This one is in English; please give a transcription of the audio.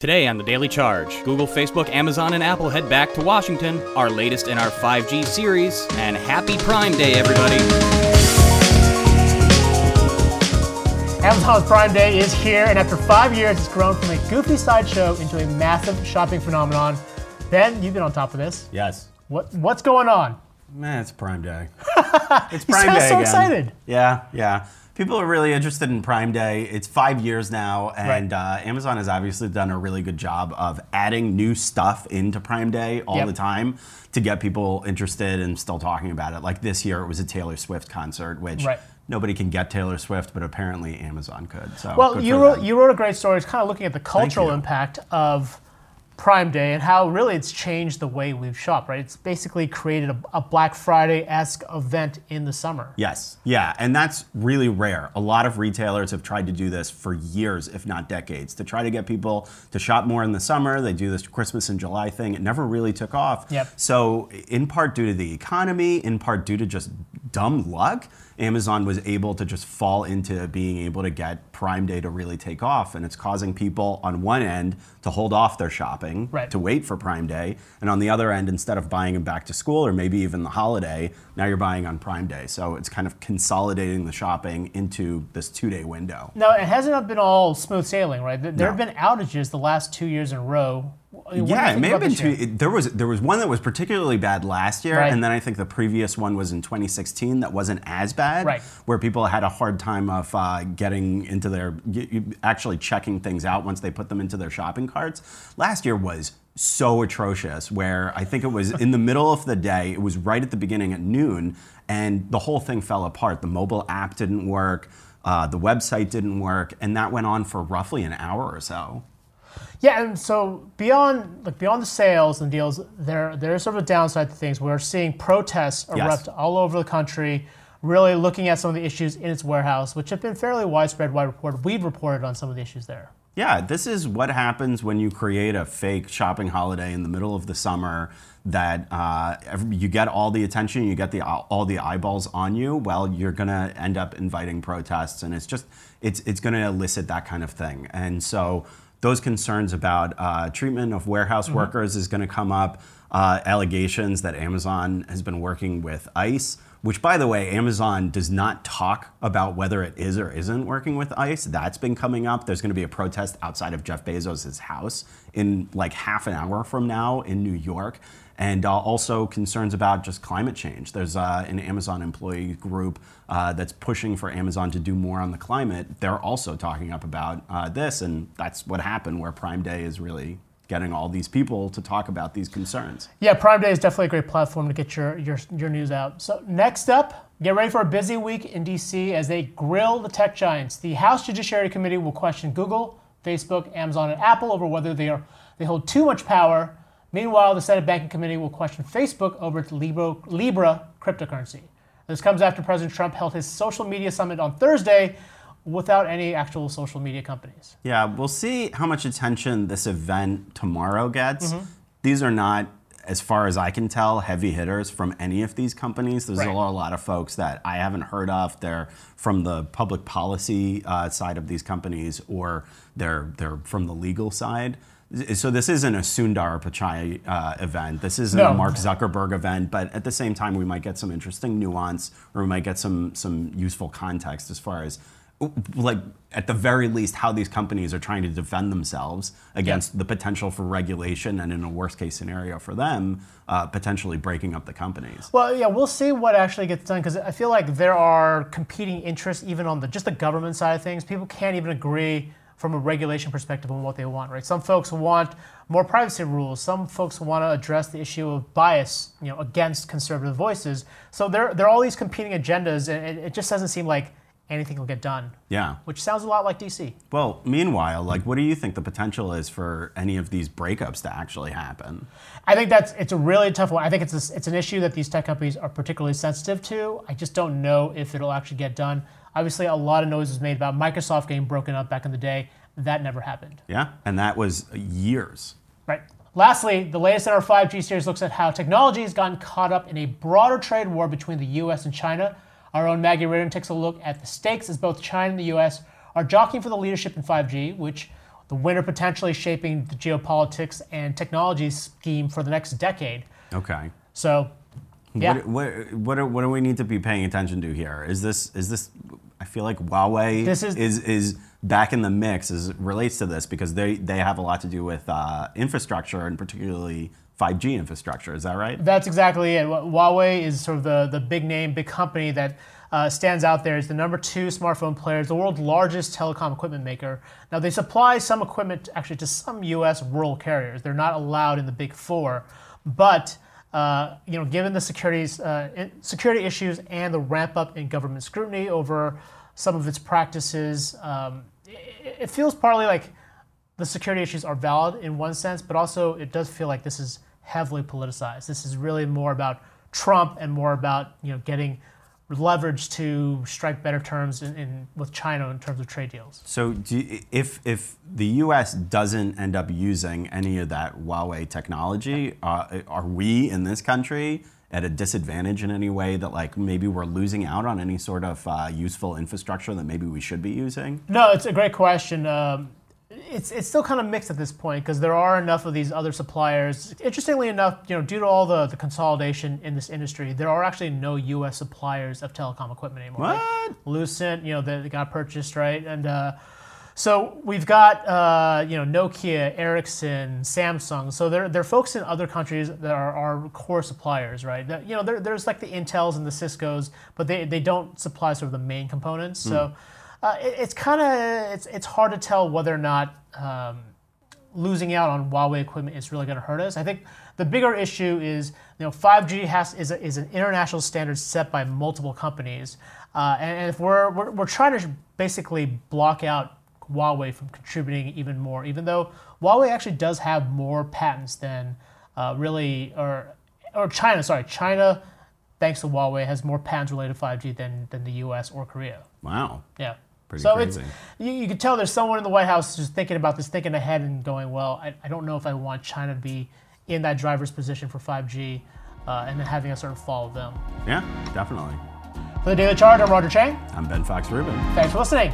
Today on the Daily Charge, Google, Facebook, Amazon, and Apple head back to Washington, our latest in our 5G series, and happy Prime Day, everybody! Amazon's Prime Day is here, and after five years, it's grown from a goofy sideshow into a massive shopping phenomenon. Ben, you've been on top of this. Yes. What What's going on? Man, it's Prime Day. it's You Prime sound Day so again. excited. Yeah, yeah. People are really interested in Prime Day. It's five years now, and uh, Amazon has obviously done a really good job of adding new stuff into Prime Day all Yep. the time to get people interested and still talking about it. Like this year, it was a Taylor Swift concert, which Right. nobody can get Taylor Swift, but apparently Amazon could. So Well, you wrote them. you wrote a great story. It's kind of looking at the cultural impact of Prime Day and how really it's changed the way we've shopped. Right? It's basically created a, a Black Friday esque event in the summer. Yes, yeah, and that's really rare. A lot of retailers have tried to do this for years, if not decades, to try to get people to shop more in the summer. They do this Christmas and July thing. It never really took off. Yep. So, in part due to the economy, in part due to just dumb luck, Amazon was able to just fall into being able to get Prime Day to really take off. And it's causing people on one end to hold off their shopping, Right. to wait for Prime Day. And on the other end, instead of buying them back to school or maybe even the holiday, now you're buying on Prime Day. So it's kind of consolidating the shopping into this two day window. No, it hasn't been all smooth sailing, right? There there have No. been outages the last two years in a row. What do you yeah, it may have been two. it- there was there was one that was particularly bad last year, Right. and then I think the previous one was in 2016 that wasn't as bad, Right. where people had a hard time of uh, getting into their actually checking things out once they put them into their shopping carts. Last year was so atrocious, where I think it was in the middle of the day. It was right at the beginning at noon, and the whole thing fell apart. The mobile app didn't work. Uh, the website didn't work, and that went on for roughly an hour or so. Yeah, and so beyond like beyond the sales and deals, there there's sort of a downside to things. We're seeing protests Yes. erupt all over the country, really looking at some of the issues in its warehouse, which have been fairly widespread. Wide reported. We've reported on some of the issues there. Yeah, this is what happens when you create a fake shopping holiday in the middle of the summer. That uh, you get all the attention, you get the all the eyeballs on you. Well, you're gonna end up inviting protests, and it's just it's it's gonna elicit that kind of thing. And so those concerns about uh, treatment of warehouse workers is going to come up. Uh, allegations that Amazon has been working with ICE, which, by the way, Amazon does not talk about whether it is or isn't working with ICE. That's been coming up. There's going to be a protest outside of Jeff Bezos' house in like half an hour from now in New York. And uh, also concerns about just climate change. There's uh, an Amazon employee group uh, that's pushing for Amazon to do more on the climate. They're also talking up about uh, this, and that's what happened where Prime Day is really getting all these people to talk about these concerns. Yeah, Prime Day is definitely a great platform to get your your, your news out. So next up, get ready for a busy week in DC as they grill the tech giants. The House Judiciary Committee will question Google, Facebook, Amazon, and Apple over whether they are they hold too much power. Meanwhile, the Senate Banking Committee will question Facebook over its Libra, Libra cryptocurrency. This comes after President Trump held his social media summit on Thursday without any actual social media companies. Yeah, we'll see how much attention this event tomorrow gets. Mm-hmm. These are not, as far as I can tell, heavy hitters from any of these companies. There's Right. a lot, a lot of folks that I haven't heard of. They're from the public policy uh, side of these companies, or they're they're from the legal side. So this isn't a Sundar Pichai uh, event. This isn't No. a Mark Zuckerberg event. But at the same time, we might get some interesting nuance, or we might get some some useful context as far as like at the very least how these companies are trying to defend themselves against the potential for regulation and in a worst case scenario for them uh, potentially breaking up the companies Well, yeah, we'll see what actually gets done because I feel like there are competing interests even on the just the government side of things. People can't even agree from a regulation perspective on what they want, right? Some folks want more privacy rules. Some folks want to address the issue of bias, you know, against conservative voices. So there, there are all these competing agendas, and it, just doesn't seem like anything will get done. yeah Which sounds a lot like DC. well meanwhile like what do you think the potential is for any of these breakups to actually happen I think that's it's a really tough one. I think it's a, it's an issue that these tech companies are particularly sensitive to. I just don't know if it'll actually get done. Obviously, a lot of noise was made about Microsoft getting broken up back in the day. That never happened. yeah and that was years Right. Lastly, the latest in our 5G series looks at how technology has gotten caught up in a broader trade war between the U.S. and China. Our own Maggie Reardon takes a look at the stakes as both China and the U.S. are jockeying for the leadership in 5G, which the winner potentially shaping the geopolitics and technology scheme for the next decade. Okay. So, yeah. What, what, what, do, what do we need to be paying attention to here? Is this is this? I feel like Huawei This is- is is back in the mix as it relates to this because they they have a lot to do with uh, infrastructure and particularly 5G infrastructure. Is that right? That's exactly it. Huawei is sort of the, the big name, big company that uh, stands out there. It's the number two smartphone player, it's the world's largest telecom equipment maker. Now, they supply some equipment actually to some U.S. rural carriers. They're not allowed in the big four, but uh, you know, given the securities, uh, security issues and the ramp up in government scrutiny over some of its practices, um, it, it feels partly like the security issues are valid in one sense, but also it does feel like this is heavily politicized. This is really more about Trump and more about you know getting leverage to strike better terms in, in with China in terms of trade deals. So, do you, if if the U.S. doesn't end up using any of that Huawei technology, uh, are we in this country at a disadvantage in any way that like maybe we're losing out on any sort of uh, useful infrastructure that maybe we should be using? No, it's a great question. Um, it's it's still kind of mixed at this point because there are enough of these other suppliers. Interestingly enough, you know, due to all the, the consolidation in this industry, there are actually no U.S. suppliers of telecom equipment anymore. Like What? Lucent, you know, they, they got purchased, right? And uh, so we've got uh, you know Nokia, Ericsson, Samsung. So they're they're folks in other countries that are our core suppliers, right? That, you know, there's like the Intels and the Cisco's, but they, they don't supply sort of the main components. So uh, it, it's kind of it's it's hard to tell whether or not. Um, losing out on Huawei equipment is really going to hurt us. I think the bigger issue is you know 5G has is, a, is an international standard set by multiple companies, uh, and, and if we're, we're we're trying to basically block out Huawei from contributing even more, even though Huawei actually does have more patents than uh, really or or China. Sorry, China, thanks to Huawei, has more patents related to 5G than than the U.S. or Korea. Wow. Yeah. Pretty so crazy. it's you, you can tell there's someone in the White House just thinking about this, thinking ahead and going, well, I, I don't know if I want China to be in that driver's position for 5G uh, and then having us sort of follow them. Yeah, definitely. For the Daily Charge, I'm Roger Cheng. I'm Ben Fox Rubin. Thanks for listening.